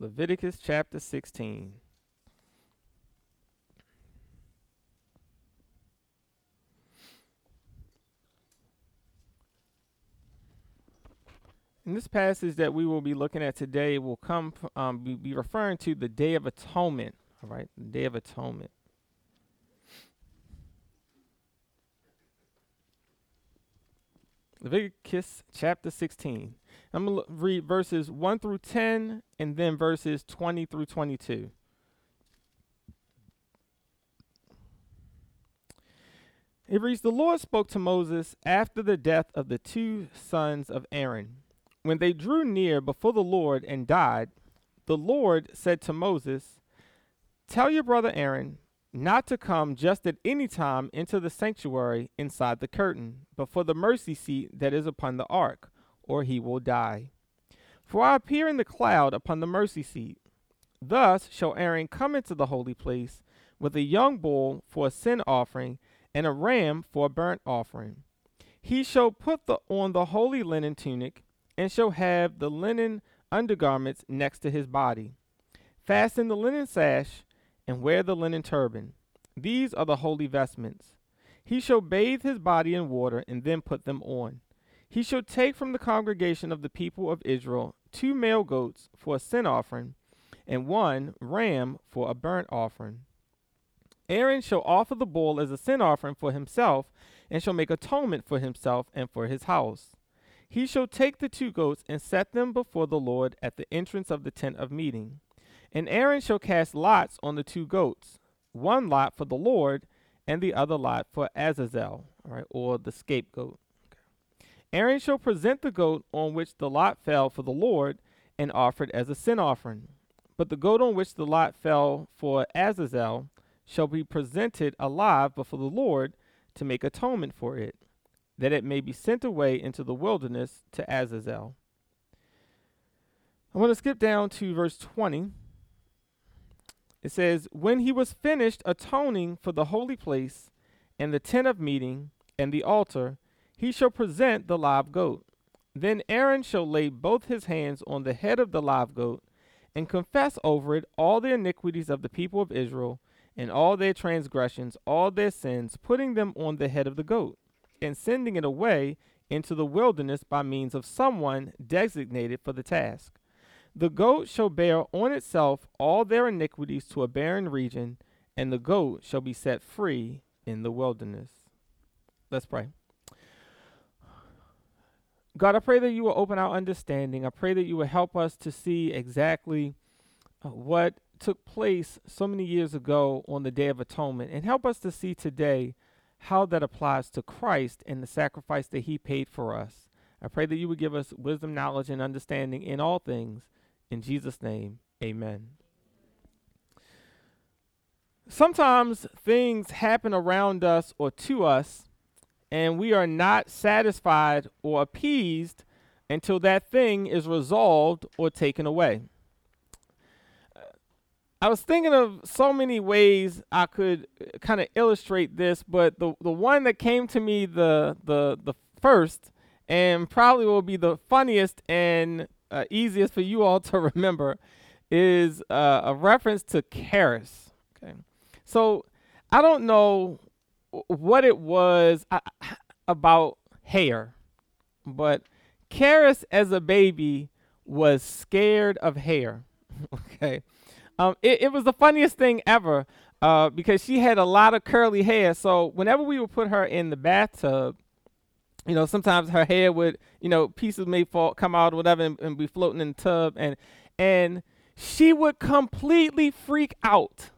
Leviticus chapter 16. And this passage that we will be looking at today will come um, be, be referring to the Day of Atonement. All right, the Day of Atonement. Leviticus chapter 16. I'm going to read verses 1 through 10 and then verses 20 through 22. It reads The Lord spoke to Moses after the death of the two sons of Aaron. When they drew near before the Lord and died, the Lord said to Moses, Tell your brother Aaron not to come just at any time into the sanctuary inside the curtain, but for the mercy seat that is upon the ark, or he will die. For I appear in the cloud upon the mercy seat. Thus shall Aaron come into the holy place with a young bull for a sin offering and a ram for a burnt offering. He shall put the, on the holy linen tunic and shall have the linen undergarments next to his body. Fasten the linen sash and wear the linen turban. These are the holy vestments. He shall bathe his body in water and then put them on. He shall take from the congregation of the people of Israel two male goats for a sin offering, and one ram for a burnt offering. Aaron shall offer the bull as a sin offering for himself, and shall make atonement for himself and for his house. He shall take the two goats and set them before the Lord at the entrance of the tent of meeting. And Aaron shall cast lots on the two goats, one lot for the Lord, and the other lot for Azazel, all right, or the scapegoat. Aaron shall present the goat on which the lot fell for the Lord, and offer it as a sin offering. But the goat on which the lot fell for Azazel shall be presented alive before the Lord to make atonement for it, that it may be sent away into the wilderness to Azazel. I want to skip down to verse 20. It says, When he was finished atoning for the holy place and the tent of meeting and the altar, he shall present the live goat. Then Aaron shall lay both his hands on the head of the live goat and confess over it all the iniquities of the people of Israel and all their transgressions, all their sins, putting them on the head of the goat and sending it away into the wilderness by means of someone designated for the task. The goat shall bear on itself all their iniquities to a barren region, and the goat shall be set free in the wilderness. Let's pray. God, I pray that you will open our understanding. I pray that you will help us to see exactly uh, what took place so many years ago on the Day of Atonement and help us to see today how that applies to Christ and the sacrifice that he paid for us. I pray that you would give us wisdom, knowledge, and understanding in all things. In Jesus' name, amen. Sometimes things happen around us or to us, and we are not satisfied or appeased until that thing is resolved or taken away. I was thinking of so many ways I could kind of illustrate this, but the the one that came to me the the the first and probably will be the funniest and uh, easiest for you all to remember is uh, a reference to Karis. Okay, so I don't know what it was uh, about hair, but Karis as a baby was scared of hair. okay um, it, it was the funniest thing ever uh, because she had a lot of curly hair. So whenever we would put her in the bathtub, you know, sometimes her hair would, you know, pieces may fall, come out or whatever, and, and be floating in the tub, and and she would completely freak out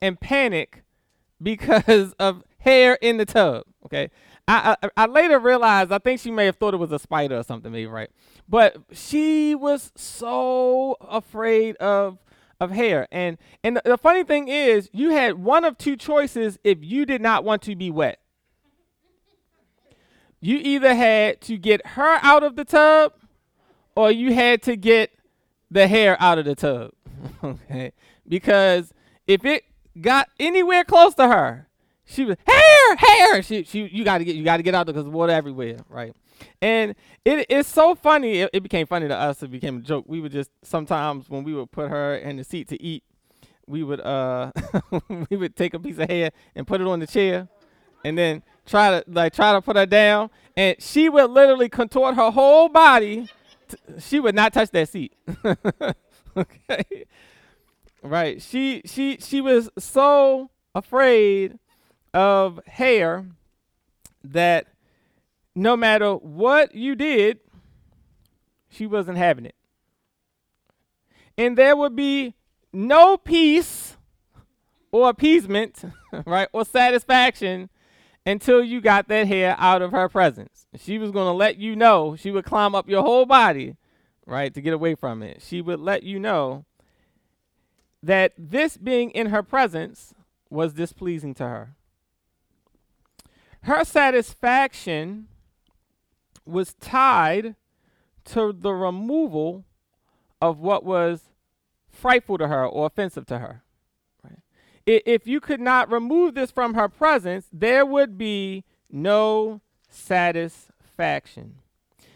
and panic because of hair in the tub. Okay, I, I, I later realized I think she may have thought it was a spider or something, maybe right, but she was so afraid of of hair. And and the, the funny thing is, you had one of two choices if you did not want to be wet. You either had to get her out of the tub or you had to get the hair out of the tub. okay? Because if it got anywhere close to her, she was hair, hair. She, she, you got to get, you got to get out there because water everywhere, right? And it, it's so funny. It, it became funny to us. It became a joke. We would just sometimes when we would put her in the seat to eat, we would uh, we would take a piece of hair and put it on the chair, and then try to like try to put her down, and she would literally contort her whole body. T- she would not touch that seat. okay, right? She she she was so afraid of hair that no matter what you did, she wasn't having it. And there would be no peace or appeasement, right, or satisfaction until you got that hair out of her presence. She was going to let you know, she would climb up your whole body, right, to get away from it. She would let you know that this being in her presence was displeasing to her. Her satisfaction was tied to the removal of what was frightful to her or offensive to her. Right? If you could not remove this from her presence, there would be no satisfaction.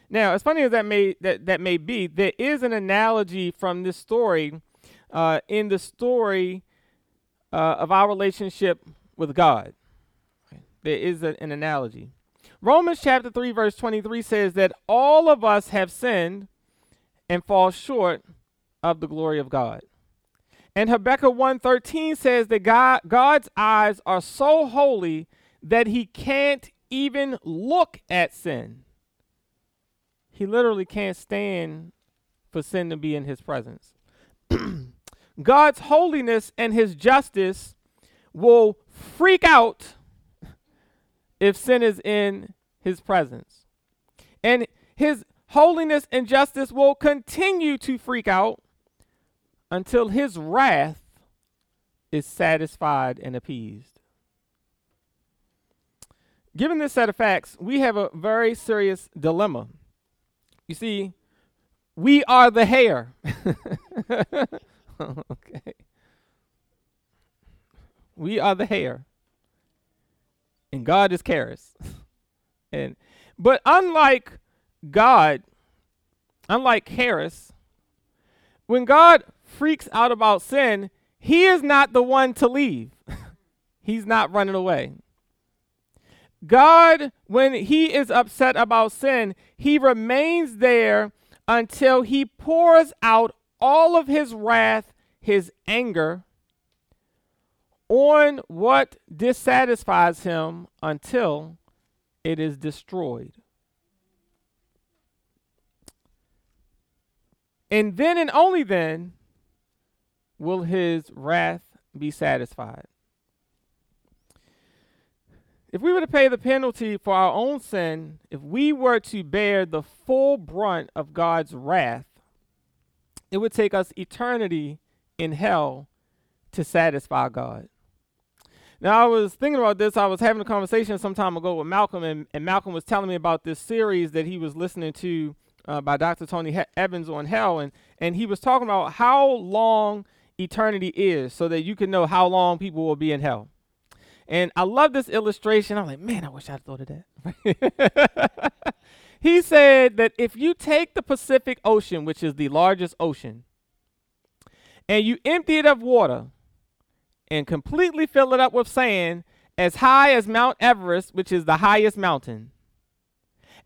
Now, as funny as that may that, that may be, there is an analogy from this story uh, in the story uh, of our relationship with God. There is a, an analogy. Romans chapter 3 verse 23 says that all of us have sinned and fall short of the glory of God. And Habakkuk 1:13 says that God, God's eyes are so holy that he can't even look at sin. He literally can't stand for sin to be in his presence. God's holiness and his justice will freak out if sin is in his presence. And his holiness and justice will continue to freak out until his wrath is satisfied and appeased. Given this set of facts, we have a very serious dilemma. You see, we are the hair. okay. We are the hair. And God is Karis. and but unlike God, unlike Harris, when God freaks out about sin, he is not the one to leave. He's not running away. God, when he is upset about sin, he remains there until he pours out all of his wrath, his anger on what dissatisfies him until it is destroyed. And then and only then will his wrath be satisfied. If we were to pay the penalty for our own sin, if we were to bear the full brunt of God's wrath, it would take us eternity in hell to satisfy God. Now, I was thinking about this. I was having a conversation some time ago with Malcolm, and, and Malcolm was telling me about this series that he was listening to uh, by Dr. Tony he- Evans on hell. And, and he was talking about how long eternity is so that you can know how long people will be in hell. And I love this illustration. I'm like, man, I wish I'd thought of that. he said that if you take the Pacific Ocean, which is the largest ocean, and you empty it of water and completely fill it up with sand as high as Mount Everest, which is the highest mountain,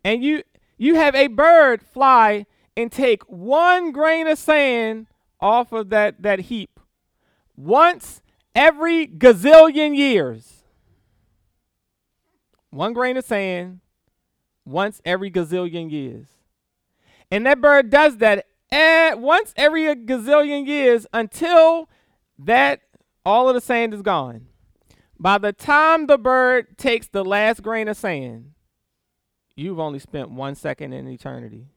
and you you have a bird fly and take one grain of sand off of that, that heap once every gazillion years. One grain of sand once every gazillion years. And that bird does that at once every gazillion years until that all of the sand is gone. By the time the bird takes the last grain of sand, you've only spent one second in eternity.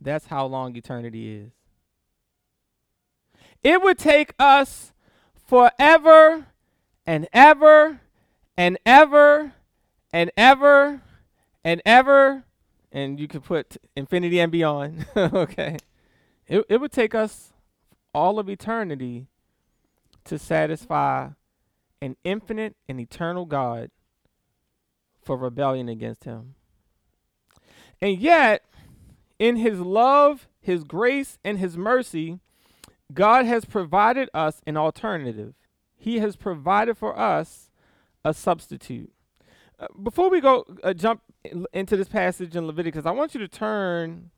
That's how long eternity is. It would take us forever and ever and ever and ever and ever, and you could put infinity and beyond, okay? It, it would take us all of eternity to satisfy an infinite and eternal God for rebellion against him. And yet, in his love, his grace, and his mercy, God has provided us an alternative. He has provided for us a substitute. Uh, before we go uh, jump into this passage in Leviticus, I want you to turn.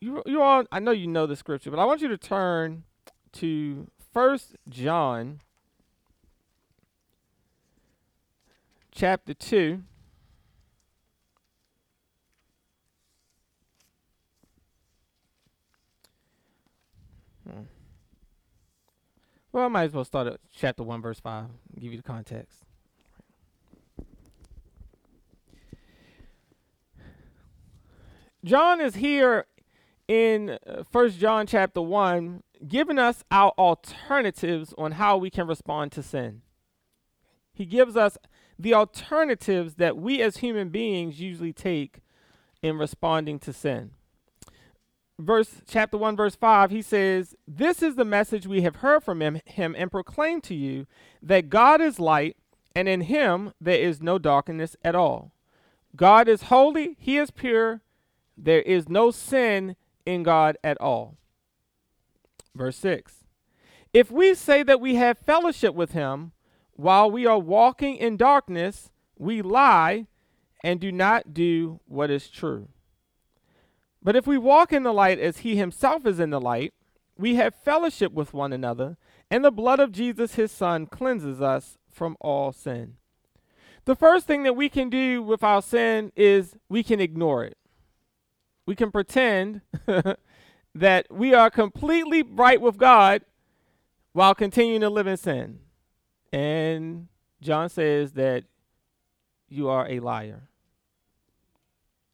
You you all I know you know the scripture, but I want you to turn to First John chapter two. Hmm. Well, I might as well start at chapter 1, verse 5, give you the context. John is here in uh, First John chapter 1 giving us our alternatives on how we can respond to sin. He gives us the alternatives that we as human beings usually take in responding to sin verse chapter 1 verse 5 he says this is the message we have heard from him, him and proclaimed to you that god is light and in him there is no darkness at all god is holy he is pure there is no sin in god at all verse 6 if we say that we have fellowship with him while we are walking in darkness we lie and do not do what is true but if we walk in the light as he himself is in the light, we have fellowship with one another, and the blood of Jesus his son cleanses us from all sin. The first thing that we can do with our sin is we can ignore it. We can pretend that we are completely right with God while continuing to live in sin. And John says that you are a liar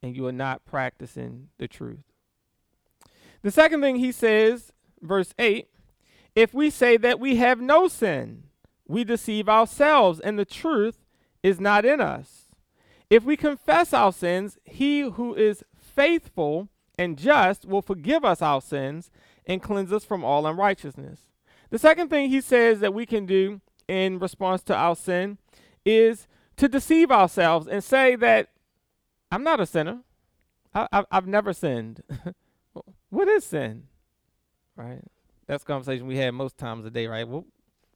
and you are not practicing the truth. The second thing he says, verse 8 if we say that we have no sin, we deceive ourselves, and the truth is not in us. If we confess our sins, he who is faithful and just will forgive us our sins and cleanse us from all unrighteousness. The second thing he says that we can do in response to our sin is to deceive ourselves and say that I'm not a sinner. I, I've never sinned. what is sin? Right? That's conversation we have most times a day, right? What,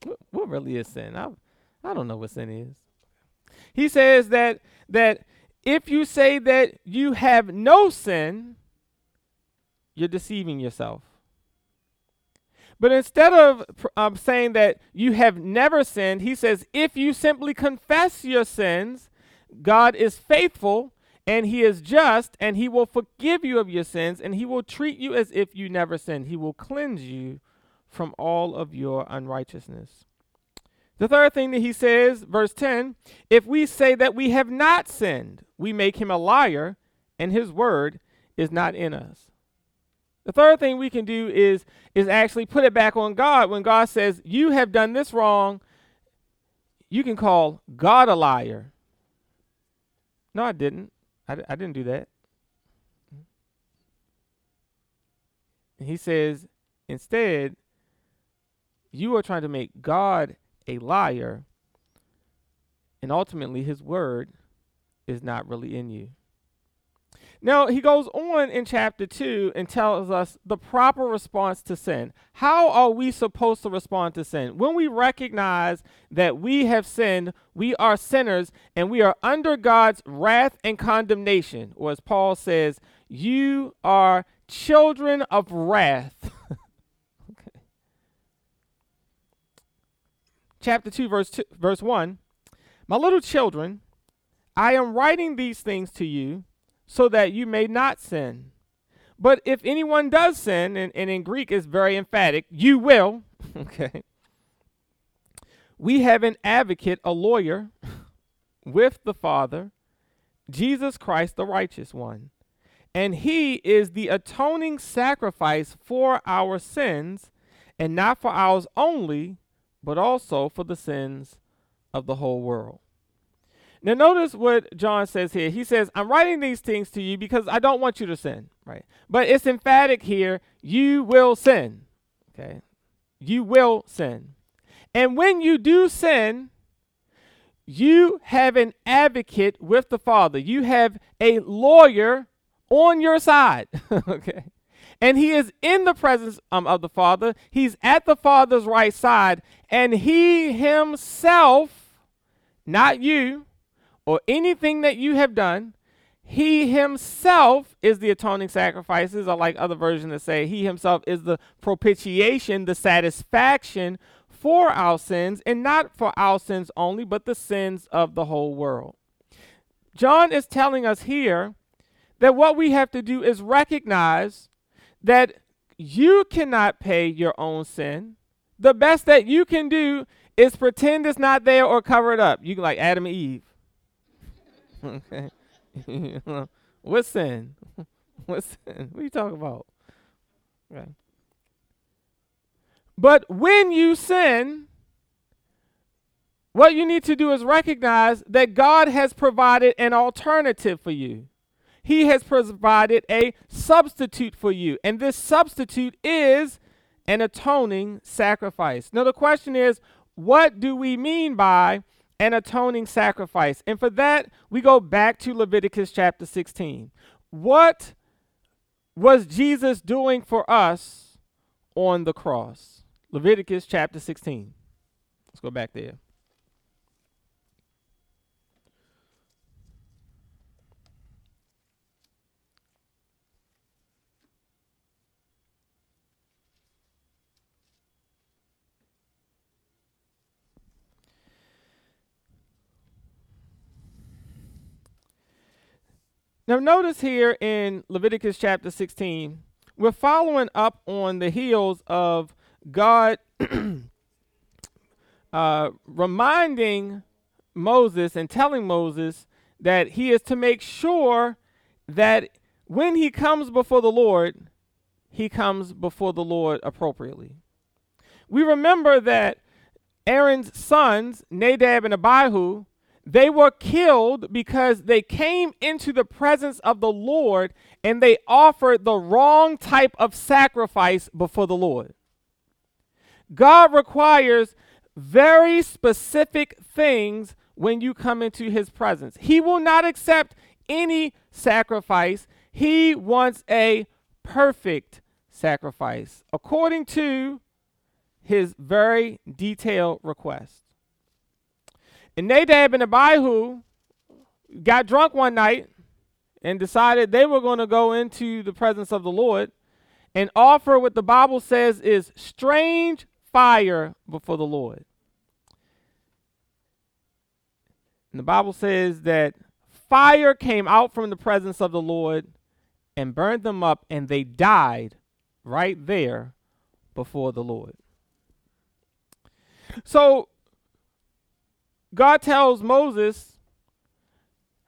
what, what really is sin? I, I don't know what sin is. He says that that if you say that you have no sin, you're deceiving yourself. But instead of um, saying that you have never sinned, he says, if you simply confess your sins, God is faithful and he is just, and he will forgive you of your sins, and he will treat you as if you never sinned. He will cleanse you from all of your unrighteousness. The third thing that he says, verse 10 if we say that we have not sinned, we make him a liar, and his word is not in us. The third thing we can do is, is actually put it back on God. When God says, You have done this wrong, you can call God a liar. No, I didn't. I, I didn't do that. And he says, instead, you are trying to make God a liar, and ultimately his word is not really in you. Now, he goes on in chapter 2 and tells us the proper response to sin. How are we supposed to respond to sin? When we recognize that we have sinned, we are sinners, and we are under God's wrath and condemnation, or as Paul says, you are children of wrath. okay. Chapter 2, verse, two, verse 1 My little children, I am writing these things to you so that you may not sin. But if anyone does sin, and, and in Greek is very emphatic, you will, okay. We have an advocate, a lawyer, with the Father, Jesus Christ, the righteous one. And he is the atoning sacrifice for our sins, and not for ours only, but also for the sins of the whole world. Now, notice what John says here. He says, I'm writing these things to you because I don't want you to sin, right? But it's emphatic here you will sin, okay? You will sin. And when you do sin, you have an advocate with the Father. You have a lawyer on your side. okay. And he is in the presence um, of the Father. He's at the Father's right side. And he himself, not you or anything that you have done, he himself is the atoning sacrifices, or like other versions that say, he himself is the propitiation, the satisfaction for our sins, and not for our sins only, but the sins of the whole world. John is telling us here that what we have to do is recognize that you cannot pay your own sin. The best that you can do is pretend it's not there or cover it up. You can like Adam and Eve. okay. what sin? what sin? What are you talking about? Okay. But when you sin, what you need to do is recognize that God has provided an alternative for you. He has provided a substitute for you. And this substitute is an atoning sacrifice. Now, the question is what do we mean by an atoning sacrifice? And for that, we go back to Leviticus chapter 16. What was Jesus doing for us on the cross? Leviticus chapter 16. Let's go back there. Now, notice here in Leviticus chapter 16, we're following up on the heels of God uh, reminding Moses and telling Moses that he is to make sure that when he comes before the Lord, he comes before the Lord appropriately. We remember that Aaron's sons, Nadab and Abihu, they were killed because they came into the presence of the Lord and they offered the wrong type of sacrifice before the Lord. God requires very specific things when you come into his presence. He will not accept any sacrifice. He wants a perfect sacrifice according to his very detailed request. And Nadab and Abihu got drunk one night and decided they were going to go into the presence of the Lord and offer what the Bible says is strange fire before the Lord. And the Bible says that fire came out from the presence of the Lord and burned them up, and they died right there before the Lord. So God tells Moses,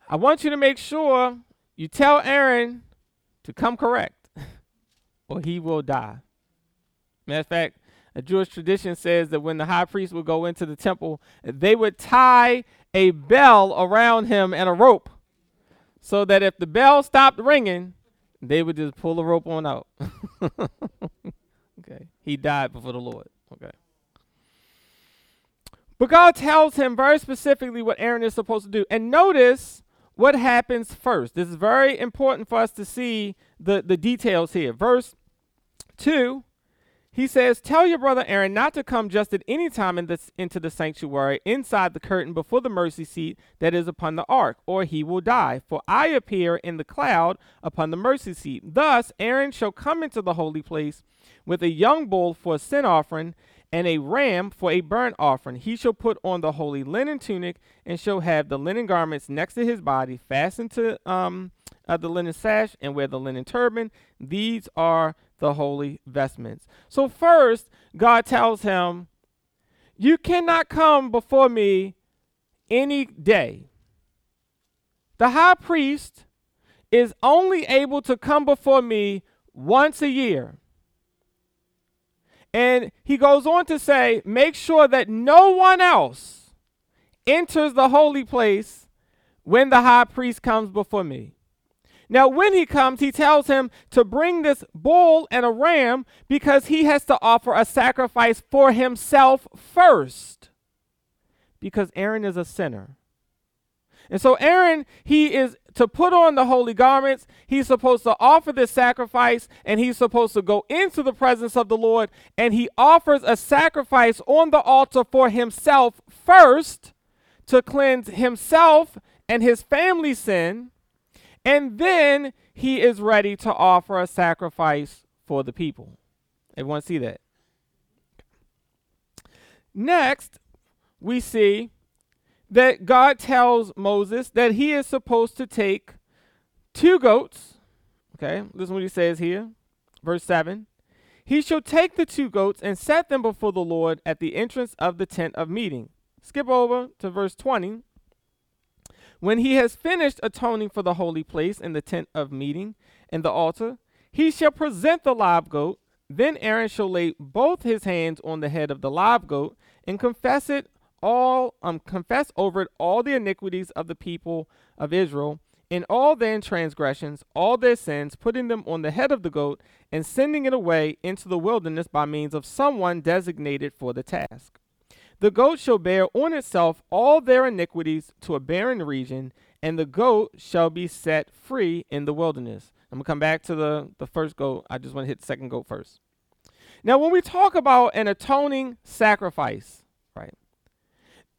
I want you to make sure you tell Aaron to come correct, or he will die. Matter of fact, a Jewish tradition says that when the high priest would go into the temple, they would tie a bell around him and a rope so that if the bell stopped ringing, they would just pull the rope on out. okay. He died before the Lord. Okay. But God tells him very specifically what Aaron is supposed to do. And notice what happens first. This is very important for us to see the, the details here. Verse 2 he says, Tell your brother Aaron not to come just at any time in this, into the sanctuary inside the curtain before the mercy seat that is upon the ark, or he will die. For I appear in the cloud upon the mercy seat. Thus Aaron shall come into the holy place with a young bull for a sin offering and a ram for a burnt offering. He shall put on the holy linen tunic and shall have the linen garments next to his body fastened to um, uh, the linen sash and wear the linen turban. These are the holy vestments. So, first, God tells him, You cannot come before me any day. The high priest is only able to come before me once a year. And he goes on to say, Make sure that no one else enters the holy place when the high priest comes before me. Now, when he comes, he tells him to bring this bull and a ram because he has to offer a sacrifice for himself first. Because Aaron is a sinner. And so, Aaron, he is to put on the holy garments. He's supposed to offer this sacrifice and he's supposed to go into the presence of the Lord. And he offers a sacrifice on the altar for himself first to cleanse himself and his family sin and then he is ready to offer a sacrifice for the people. Everyone see that? Next, we see that God tells Moses that he is supposed to take two goats. Okay, listen what he says here. Verse 7. He shall take the two goats and set them before the Lord at the entrance of the tent of meeting. Skip over to verse 20. When he has finished atoning for the holy place in the tent of meeting and the altar, he shall present the live goat. Then Aaron shall lay both his hands on the head of the live goat and confess it all um, confess over it all the iniquities of the people of Israel and all their transgressions, all their sins, putting them on the head of the goat and sending it away into the wilderness by means of someone designated for the task. The goat shall bear on itself all their iniquities to a barren region, and the goat shall be set free in the wilderness. I'm to come back to the, the first goat. I just want to hit the second goat first. Now, when we talk about an atoning sacrifice, right?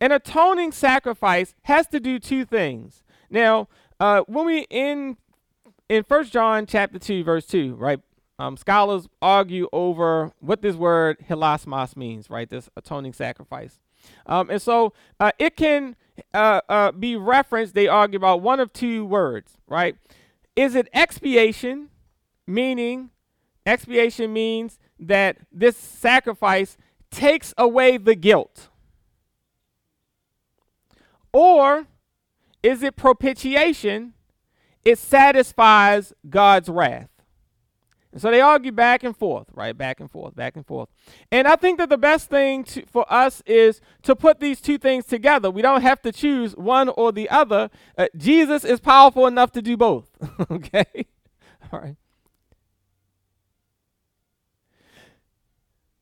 An atoning sacrifice has to do two things. Now, uh, when we in in First John chapter two, verse two, right? Um, scholars argue over what this word hilasmos means, right? This atoning sacrifice. Um, and so uh, it can uh, uh, be referenced, they argue about one of two words, right? Is it expiation, meaning expiation means that this sacrifice takes away the guilt? Or is it propitiation? It satisfies God's wrath. And so they argue back and forth, right? Back and forth, back and forth. And I think that the best thing to, for us is to put these two things together. We don't have to choose one or the other. Uh, Jesus is powerful enough to do both, okay? All right.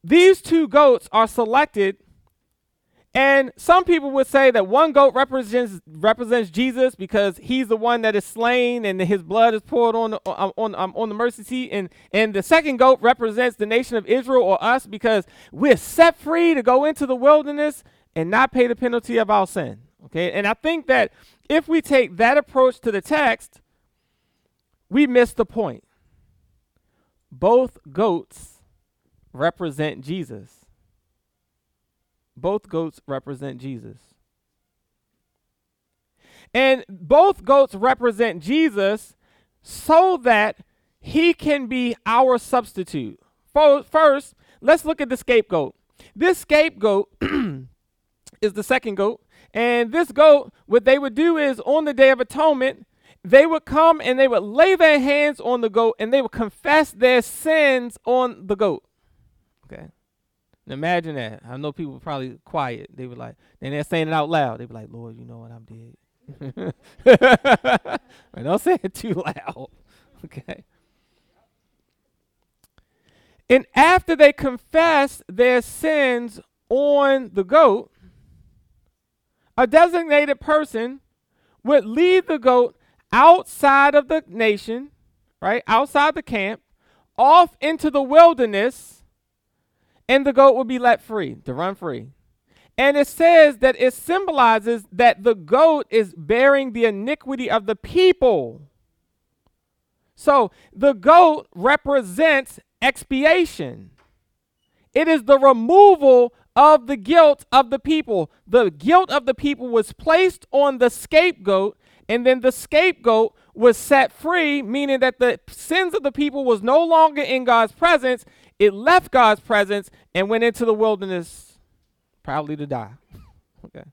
These two goats are selected and some people would say that one goat represents represents Jesus because he's the one that is slain and his blood is poured on the, on on, um, on the mercy seat, and and the second goat represents the nation of Israel or us because we're set free to go into the wilderness and not pay the penalty of our sin. Okay, and I think that if we take that approach to the text, we miss the point. Both goats represent Jesus. Both goats represent Jesus. And both goats represent Jesus so that he can be our substitute. First, let's look at the scapegoat. This scapegoat is the second goat. And this goat, what they would do is on the Day of Atonement, they would come and they would lay their hands on the goat and they would confess their sins on the goat. Imagine that. I know people probably quiet. They were like, and they're saying it out loud. They were like, Lord, you know what I'm dead. don't say it too loud. Okay. And after they confess their sins on the goat, a designated person would lead the goat outside of the nation, right? Outside the camp, off into the wilderness and the goat will be let free to run free. And it says that it symbolizes that the goat is bearing the iniquity of the people. So the goat represents expiation. It is the removal of the guilt of the people. The guilt of the people was placed on the scapegoat, and then the scapegoat was set free, meaning that the sins of the people was no longer in God's presence, it left God's presence and went into the wilderness, probably to die. okay.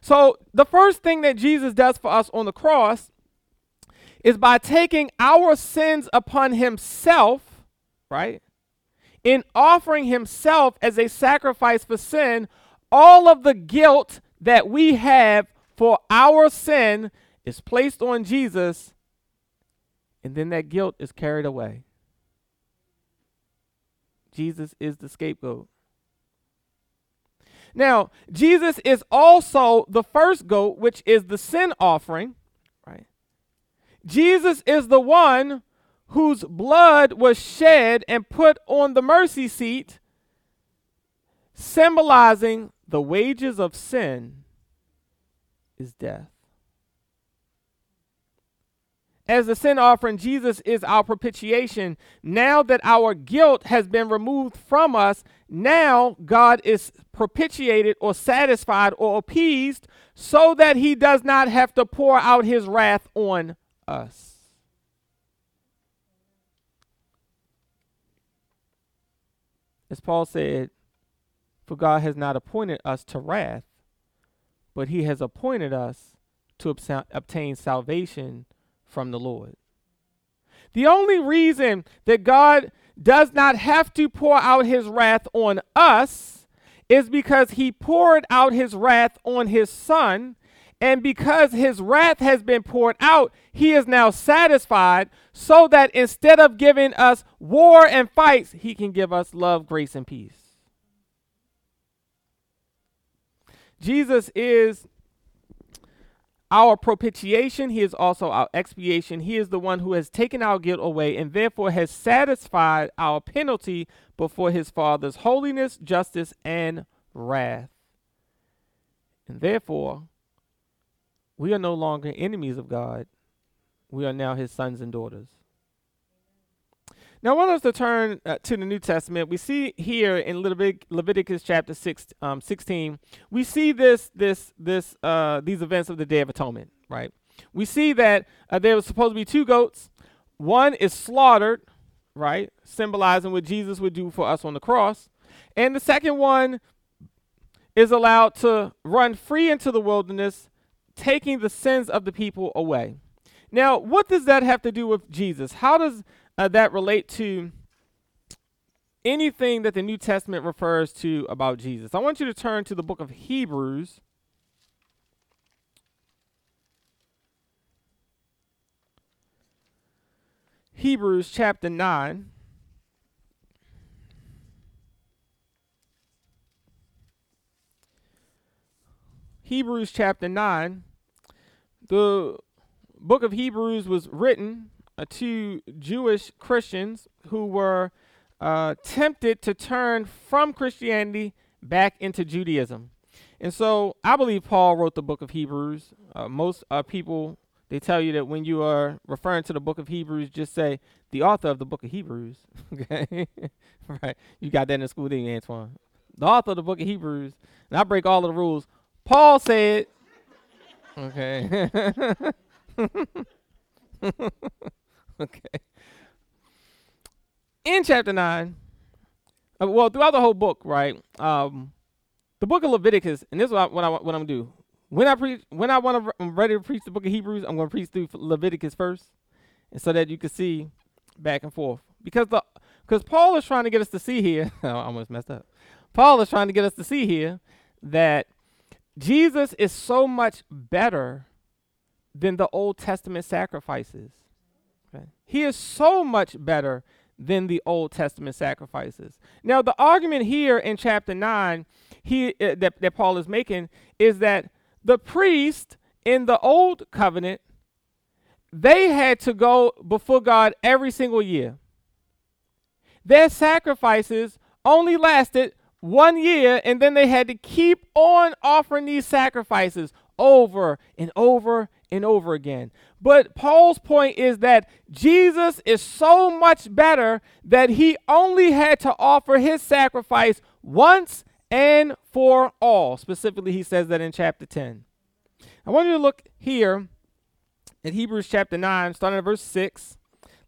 So, the first thing that Jesus does for us on the cross is by taking our sins upon himself, right? In offering himself as a sacrifice for sin, all of the guilt that we have for our sin is placed on Jesus, and then that guilt is carried away. Jesus is the scapegoat. Now, Jesus is also the first goat, which is the sin offering, right? Jesus is the one whose blood was shed and put on the mercy seat, symbolizing the wages of sin is death. As the sin offering, Jesus is our propitiation. Now that our guilt has been removed from us, now God is propitiated or satisfied or appeased so that he does not have to pour out his wrath on us. As Paul said, for God has not appointed us to wrath, but he has appointed us to obtain salvation from the Lord. The only reason that God does not have to pour out his wrath on us is because he poured out his wrath on his son. And because his wrath has been poured out, he is now satisfied so that instead of giving us war and fights, he can give us love, grace, and peace. Jesus is our propitiation. He is also our expiation. He is the one who has taken our guilt away and therefore has satisfied our penalty before his Father's holiness, justice, and wrath. And therefore, we are no longer enemies of God. We are now his sons and daughters. Now, I want us to turn uh, to the New Testament. We see here in Levit- Leviticus chapter six, um, 16, we see this, this, this, uh, these events of the Day of Atonement, right? We see that uh, there was supposed to be two goats. One is slaughtered, right, symbolizing what Jesus would do for us on the cross, and the second one is allowed to run free into the wilderness, taking the sins of the people away. Now, what does that have to do with Jesus? How does uh, that relate to anything that the New Testament refers to about Jesus. I want you to turn to the book of Hebrews. Hebrews chapter 9. Hebrews chapter 9. The book of Hebrews was written to Jewish Christians who were uh, tempted to turn from Christianity back into Judaism. And so I believe Paul wrote the book of Hebrews. Uh, most uh, people, they tell you that when you are referring to the book of Hebrews, just say the author of the book of Hebrews. okay? right. You got that in school, didn't you, Antoine? The author of the book of Hebrews. And I break all of the rules. Paul said, okay. okay. In chapter 9, uh, well, throughout the whole book, right? Um, the book of Leviticus, and this is what, I, what, I, what I'm going to do. When I preach, when I want to, I'm ready to preach the book of Hebrews, I'm going to preach through Leviticus first, and so that you can see back and forth. Because the, because Paul is trying to get us to see here. I almost messed up. Paul is trying to get us to see here that Jesus is so much better than the Old Testament sacrifices. Okay. He is so much better than the Old Testament sacrifices. Now, the argument here in chapter 9 he, uh, that, that Paul is making is that the priest in the Old Covenant, they had to go before God every single year. Their sacrifices only lasted one year, and then they had to keep on offering these sacrifices over and over and over again. But Paul's point is that Jesus is so much better that he only had to offer his sacrifice once and for all. Specifically, he says that in chapter 10. I want you to look here at Hebrews chapter 9, starting at verse 6.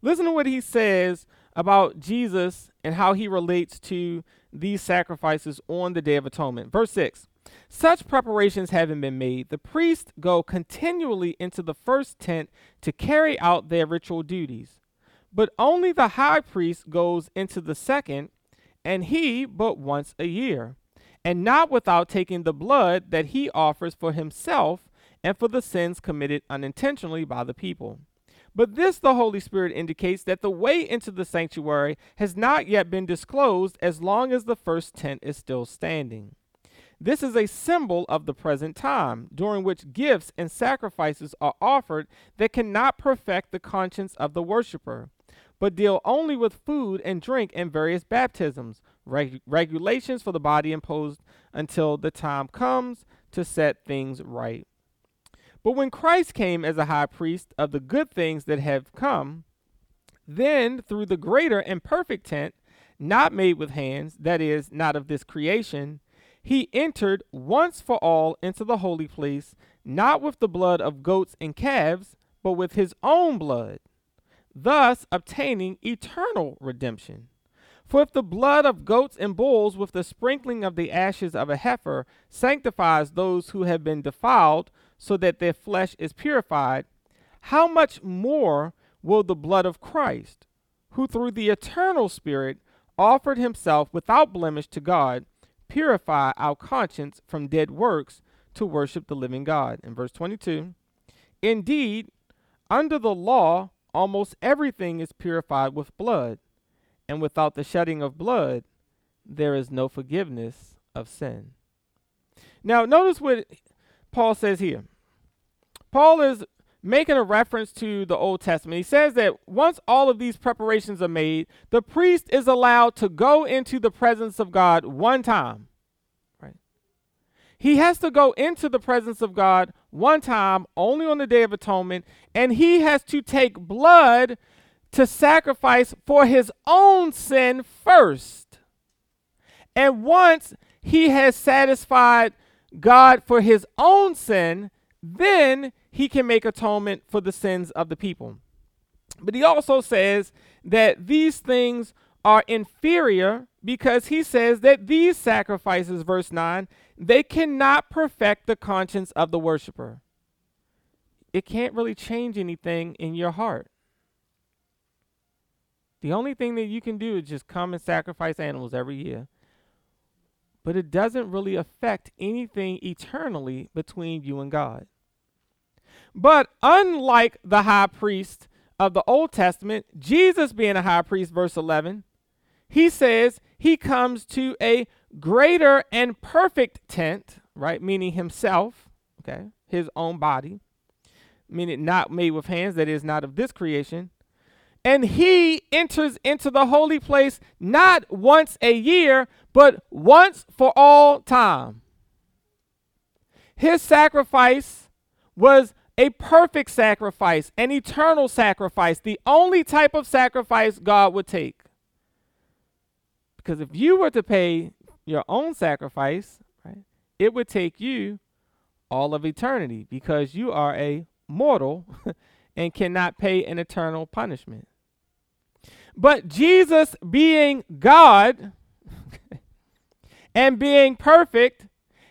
Listen to what he says about Jesus and how he relates to these sacrifices on the Day of Atonement. Verse 6 such preparations having been made, the priests go continually into the first tent to carry out their ritual duties. But only the high priest goes into the second, and he but once a year, and not without taking the blood that he offers for himself and for the sins committed unintentionally by the people. But this, the Holy Spirit indicates that the way into the sanctuary has not yet been disclosed as long as the first tent is still standing. This is a symbol of the present time, during which gifts and sacrifices are offered that cannot perfect the conscience of the worshiper, but deal only with food and drink and various baptisms, reg- regulations for the body imposed until the time comes to set things right. But when Christ came as a high priest of the good things that have come, then through the greater and perfect tent, not made with hands, that is, not of this creation, he entered once for all into the holy place, not with the blood of goats and calves, but with his own blood, thus obtaining eternal redemption. For if the blood of goats and bulls with the sprinkling of the ashes of a heifer sanctifies those who have been defiled, so that their flesh is purified, how much more will the blood of Christ, who through the eternal Spirit offered himself without blemish to God, purify our conscience from dead works to worship the living God? In verse 22, indeed, under the law, almost everything is purified with blood, and without the shedding of blood, there is no forgiveness of sin. Now, notice what Paul says here. Paul is making a reference to the Old Testament. He says that once all of these preparations are made, the priest is allowed to go into the presence of God one time. Right? He has to go into the presence of God one time, only on the Day of Atonement, and he has to take blood to sacrifice for his own sin first. And once he has satisfied God for his own sin, then he can make atonement for the sins of the people. But he also says that these things are inferior because he says that these sacrifices, verse 9, they cannot perfect the conscience of the worshiper. It can't really change anything in your heart. The only thing that you can do is just come and sacrifice animals every year. But it doesn't really affect anything eternally between you and God. But unlike the high priest of the Old Testament, Jesus being a high priest, verse 11, he says he comes to a greater and perfect tent, right? Meaning himself, okay, his own body, meaning not made with hands, that is not of this creation. And he enters into the holy place not once a year, but once for all time. His sacrifice was a perfect sacrifice, an eternal sacrifice, the only type of sacrifice God would take. Because if you were to pay your own sacrifice, right, it would take you all of eternity because you are a mortal and cannot pay an eternal punishment. But Jesus, being God and being perfect,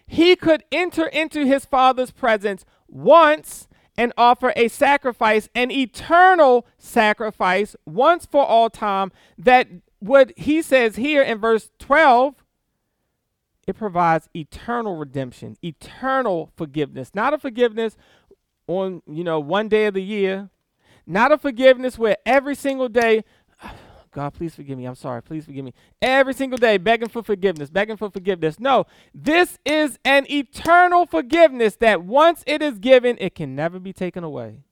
he could enter into his Father's presence once and offer a sacrifice, an eternal sacrifice, once for all time, that what he says here in verse 12, it provides eternal redemption, eternal forgiveness, not a forgiveness on, you know, one day of the year, not a forgiveness where every single day God, please forgive me. I'm sorry. Please forgive me. Every single day, begging for forgiveness, begging for forgiveness. No, this is an eternal forgiveness that once it is given, it can never be taken away.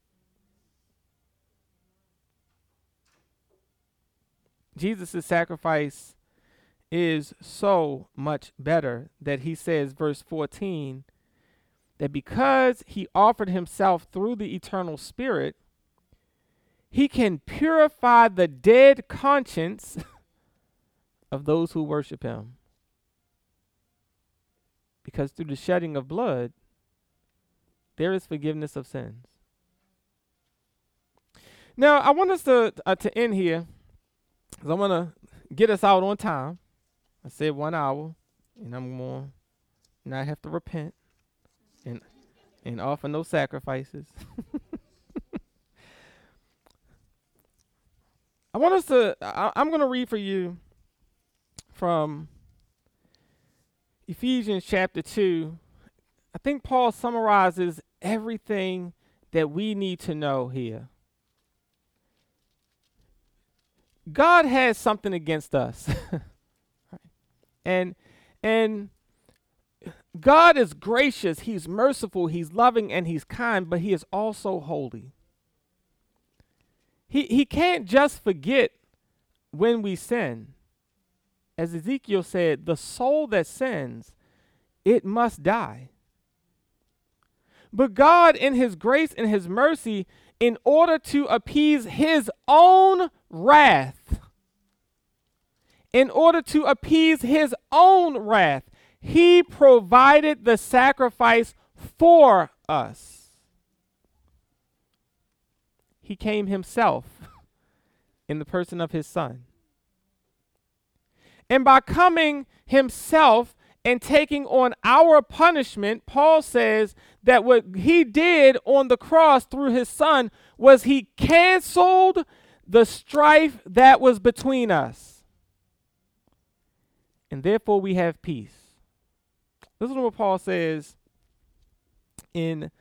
Jesus' sacrifice is so much better that he says, verse 14, that because he offered himself through the eternal Spirit, he can purify the dead conscience of those who worship him. Because through the shedding of blood, there is forgiveness of sins. Now, I want us to uh, to end here, because I want to get us out on time. I said one hour, and I'm going to not have to repent and and offer no sacrifices. I want us to, I, I'm going to read for you from Ephesians chapter 2. I think Paul summarizes everything that we need to know here. God has something against us. and and God is gracious, he's merciful, he's loving and he's kind, but he is also holy. He he can't just forget when we sin. As Ezekiel said, the soul that sins, it must die. But God, in His grace and His mercy, in order to appease His own wrath, in order to appease His own wrath, He provided the sacrifice for us. He came Himself in the person of His Son. And by coming Himself, and taking on our punishment, Paul says that what he did on the cross through his son was he canceled the strife that was between us. And therefore we have peace. Listen to what Paul says in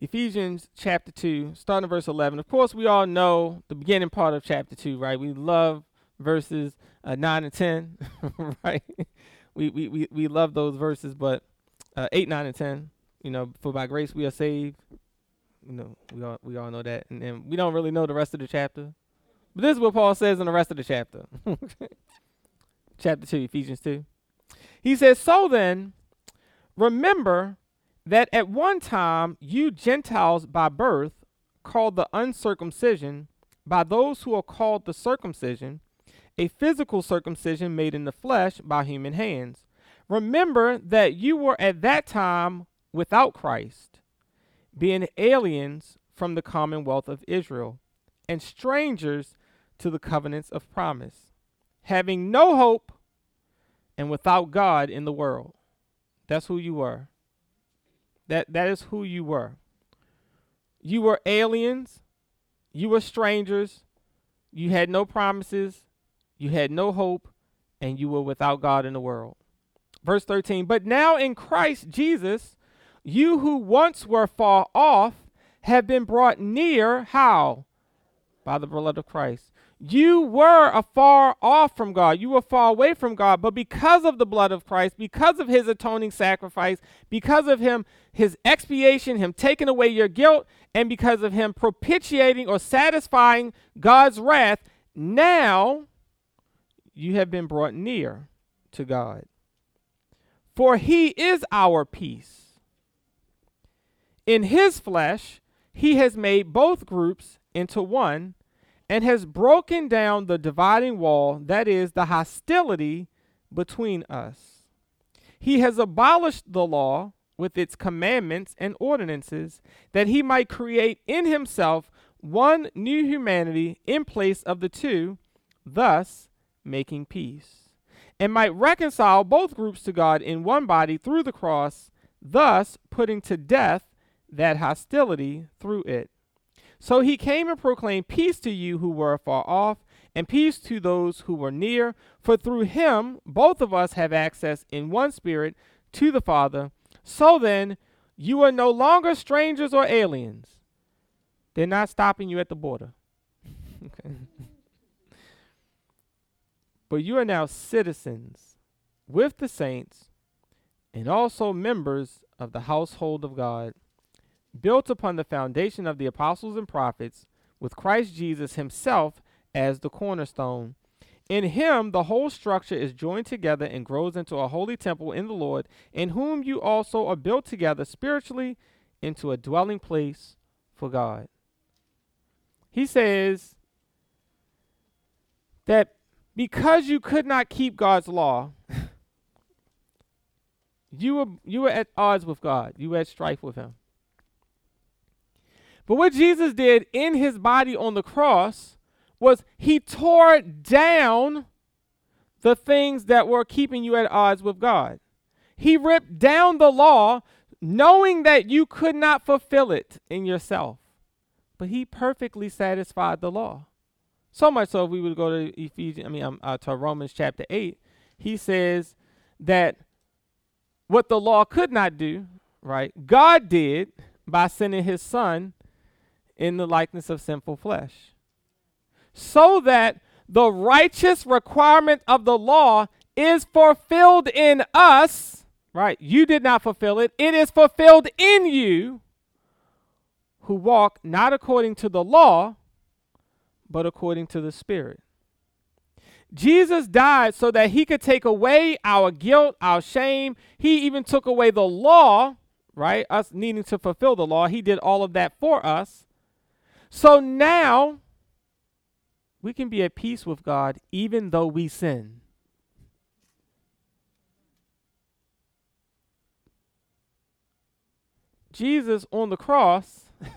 Ephesians chapter 2, starting verse 11. Of course, we all know the beginning part of chapter 2, right? We love verses uh, 9 and 10, right? we, we, we, we love those verses, but uh, 8, 9, and 10, you know, for by grace we are saved. You know, we all, we all know that. And, and we don't really know the rest of the chapter. But this is what Paul says in the rest of the chapter. chapter 2, Ephesians 2. He says, So then, remember that at one time you Gentiles by birth, called the uncircumcision, by those who are called the circumcision, a physical circumcision made in the flesh by human hands. Remember that you were at that time without Christ, being aliens from the commonwealth of Israel, and strangers to the covenants of promise, having no hope and without God in the world. That's who you were. That that is who you were. You were aliens, you were strangers, you had no promises, you had no hope, and you were without God in the world. Verse 13, but now in Christ Jesus, you who once were far off have been brought near. How? By the blood of Christ. You were afar off from God. You were far away from God. But because of the blood of Christ, because of his atoning sacrifice, because of him, his expiation, him taking away your guilt, and because of him propitiating or satisfying God's wrath, now you have been brought near to God. For he is our peace. In his flesh, he has made both groups into one and has broken down the dividing wall, that is, the hostility between us. He has abolished the law with its commandments and ordinances, that he might create in himself one new humanity in place of the two, thus making peace, and might reconcile both groups to God in one body through the cross, thus putting to death that hostility through it. So he came and proclaimed peace to you who were far off, and peace to those who were near. For through him both of us have access in one spirit to the Father. So then, you are no longer strangers or aliens. They're not stopping you at the border. okay. But you are now citizens with the saints and also members of the household of God, built upon the foundation of the apostles and prophets, with Christ Jesus himself as the cornerstone. In him, the whole structure is joined together and grows into a holy temple in the Lord, in whom you also are built together spiritually into a dwelling place for God. He says that because you could not keep God's law, you were you were at odds with God. You were at strife with him. But what Jesus did in his body on the cross was he tore down the things that were keeping you at odds with God. He ripped down the law knowing that you could not fulfill it in yourself. But he perfectly satisfied the law. So much so, if we would go to Ephesians, I mean, um, uh, to Romans chapter 8, he says that what the law could not do, right, God did by sending his son in the likeness of sinful flesh. So that the righteous requirement of the law is fulfilled in us, right? You did not fulfill it, it is fulfilled in you who walk not according to the law, but according to the Spirit. Jesus died so that he could take away our guilt, our shame. He even took away the law, right? Us needing to fulfill the law. He did all of that for us. So now we can be at peace with God even though we sin. Jesus on the cross,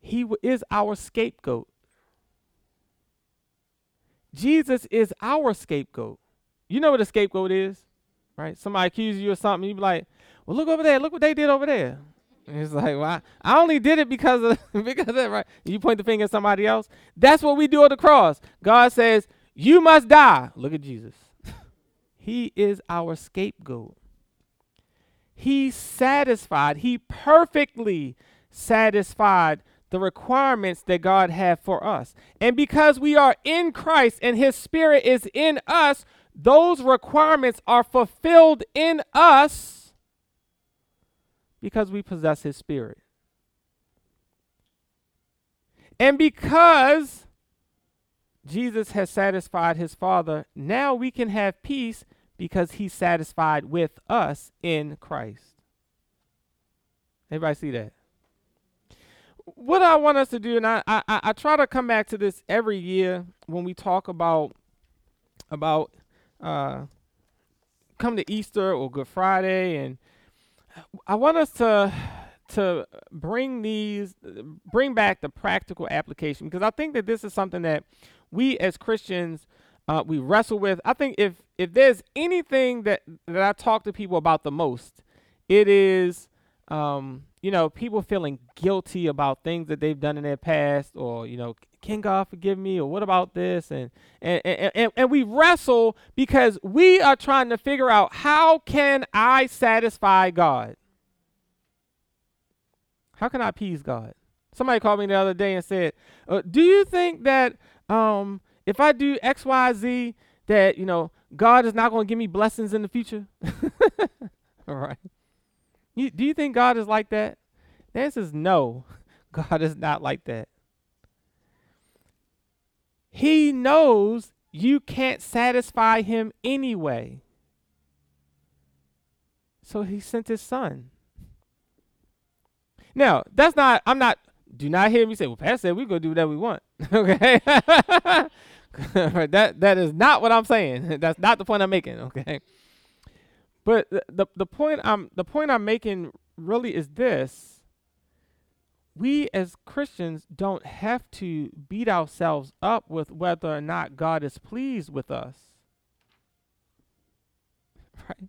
he is our scapegoat. Jesus is our scapegoat. You know what a scapegoat is, right? Somebody accuses you of something, you be like, "Well, look over there. Look what they did over there." It's like, well, I, I only did it because of because of right. You point the finger at somebody else. That's what we do at the cross. God says, "You must die." Look at Jesus. he is our scapegoat. He satisfied. He perfectly satisfied the requirements that God had for us. And because we are in Christ and his spirit is in us, those requirements are fulfilled in us because we possess his spirit. And because Jesus has satisfied his Father, now we can have peace because he's satisfied with us in Christ. Everybody see that? what I want us to do, and I, I, I try to come back to this every year when we talk about about uh, come to Easter or Good Friday, and I want us to to bring these bring back the practical application because I think that this is something that we as Christians uh, we wrestle with. I think if if there's anything that that I talk to people about the most, it is um, you know, people feeling guilty about things that they've done in their past, or you know, can God forgive me, or what about this, and and and and, and we wrestle because we are trying to figure out how can I satisfy God? How can I appease God? Somebody called me the other day and said, uh, "Do you think that um, if I do X, Y, Z, that you know God is not going to give me blessings in the future?" All right. You, do you think God is like that? The answer is no. God is not like that. He knows you can't satisfy him anyway. So he sent his son. Now, that's not, I'm not, do not hear me say, well, Pastor said going to do whatever we want. okay? that, that is not what I'm saying. That's not the point I'm making. Okay? But the, the, the point I'm the point I'm making really is this. We as Christians don't have to beat ourselves up with whether or not God is pleased with us. Right?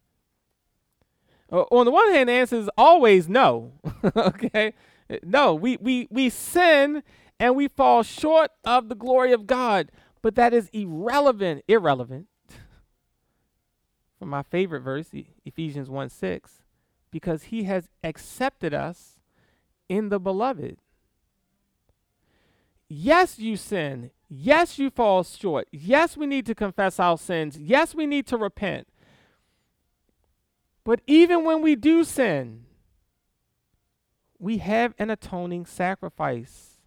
Uh, on the one hand, the answer is always no. okay? No, we, we, we sin and we fall short of the glory of God, but that is irrelevant, irrelevant from my favorite verse, Ephesians 1 6, because he has accepted us in the beloved. Yes, you sin. Yes, you fall short. Yes, we need to confess our sins. Yes, we need to repent. But even when we do sin, we have an atoning sacrifice.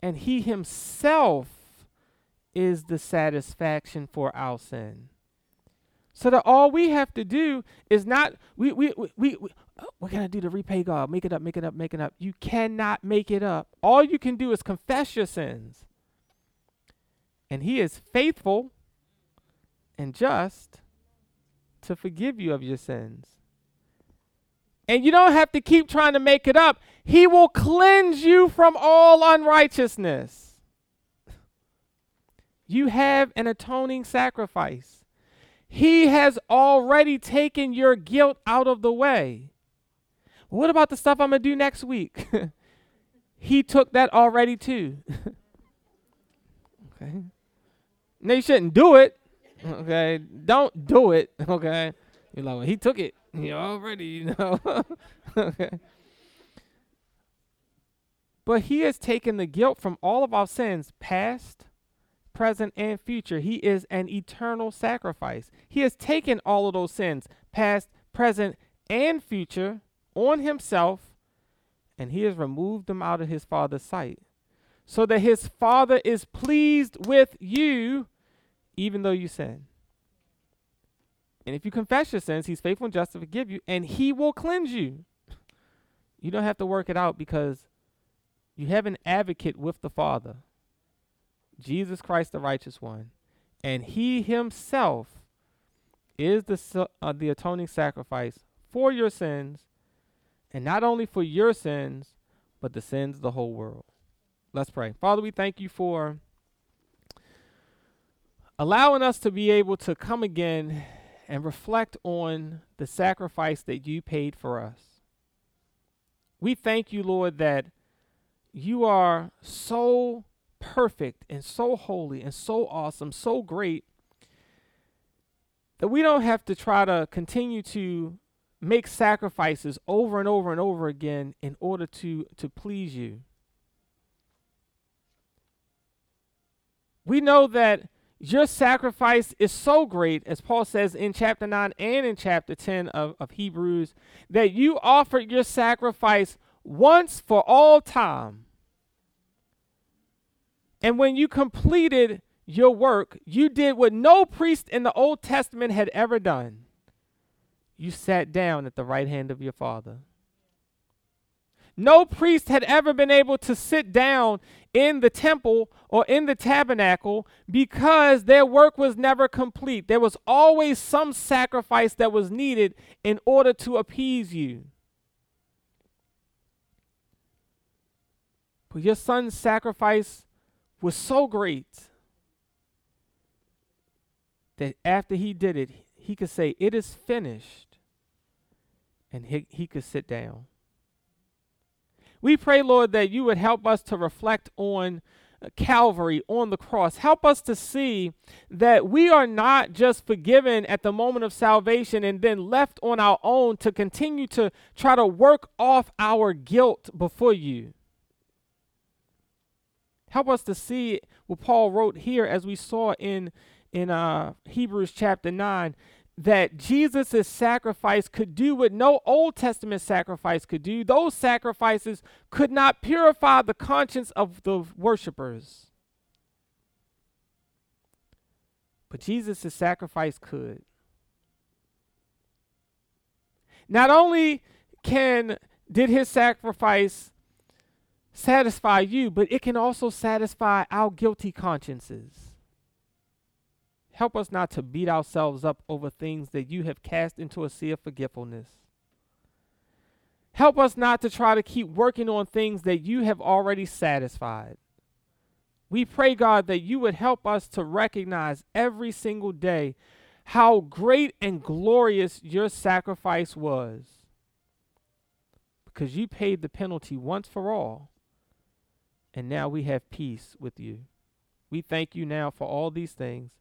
And he himself is the satisfaction for our sin. So that all we have to do is not we we we, we, what can I do to repay God? Make it up, make it up, make it up. You cannot make it up. All you can do is confess your sins. And he is faithful and just to forgive you of your sins. And you don't have to keep trying to make it up. He will cleanse you from all unrighteousness. You have an atoning sacrifice. He has already taken your guilt out of the way. What about the stuff I'm going to do next week? he took that already too. okay. Now you shouldn't do it. Okay. Don't do it. Okay. You're he took it. He already, you know. okay. But he has taken the guilt from all of our sins, past, present, and future. He is an eternal sacrifice. He has taken all of those sins, past, present, and future, on himself, and he has removed them out of his Father's sight, so that his Father is pleased with you, even though you sin. And if you confess your sins, he's faithful and just to forgive you, and he will cleanse you. You don't have to work it out because you have an advocate with the Father, Jesus Christ, the righteous one, and He Himself is the uh, the atoning sacrifice for your sins, and not only for your sins, but the sins of the whole world. Let's pray. Father, we thank you for allowing us to be able to come again and reflect on the sacrifice that you paid for us. We thank you, Lord, that you are so perfect and so holy and so awesome, so great that we don't have to try to continue to make sacrifices over and over and over again in order to to please you. We know that your sacrifice is so great, as Paul says in chapter 9 and in chapter 10 of, of Hebrews, that you offered your sacrifice once for all time. And when you completed your work, you did what no priest in the Old Testament had ever done. You sat down at the right hand of your Father. No priest had ever been able to sit down in the temple or in the tabernacle because their work was never complete. There was always some sacrifice that was needed in order to appease you. But your son's sacrifice was so great that after he did it, he could say, It is finished, and he, he could sit down. We pray, Lord, that you would help us to reflect on Calvary, on the cross. Help us to see that we are not just forgiven at the moment of salvation and then left on our own to continue to try to work off our guilt before you. Help us to see what Paul wrote here as we saw in in uh, Hebrews chapter 9 that Jesus' sacrifice could do what no Old Testament sacrifice could do. Those sacrifices could not purify the conscience of the worshipers. But Jesus' sacrifice could. Not only can did his sacrifice satisfy you, but it can also satisfy our guilty consciences. Help us not to beat ourselves up over things that you have cast into a sea of forgetfulness. Help us not to try to keep working on things that you have already satisfied. We pray, God, that you would help us to recognize every single day how great and glorious your sacrifice was. Because you paid the penalty once for all and now we have peace with you. We thank you now for all these things.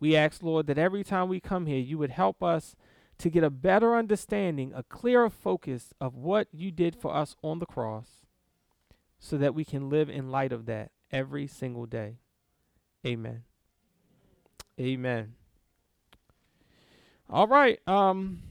We ask, Lord, that every time we come here, you would help us to get a better understanding, a clearer focus of what you did for us on the cross, so that we can live in light of that every single day. Amen. Amen. All right. Um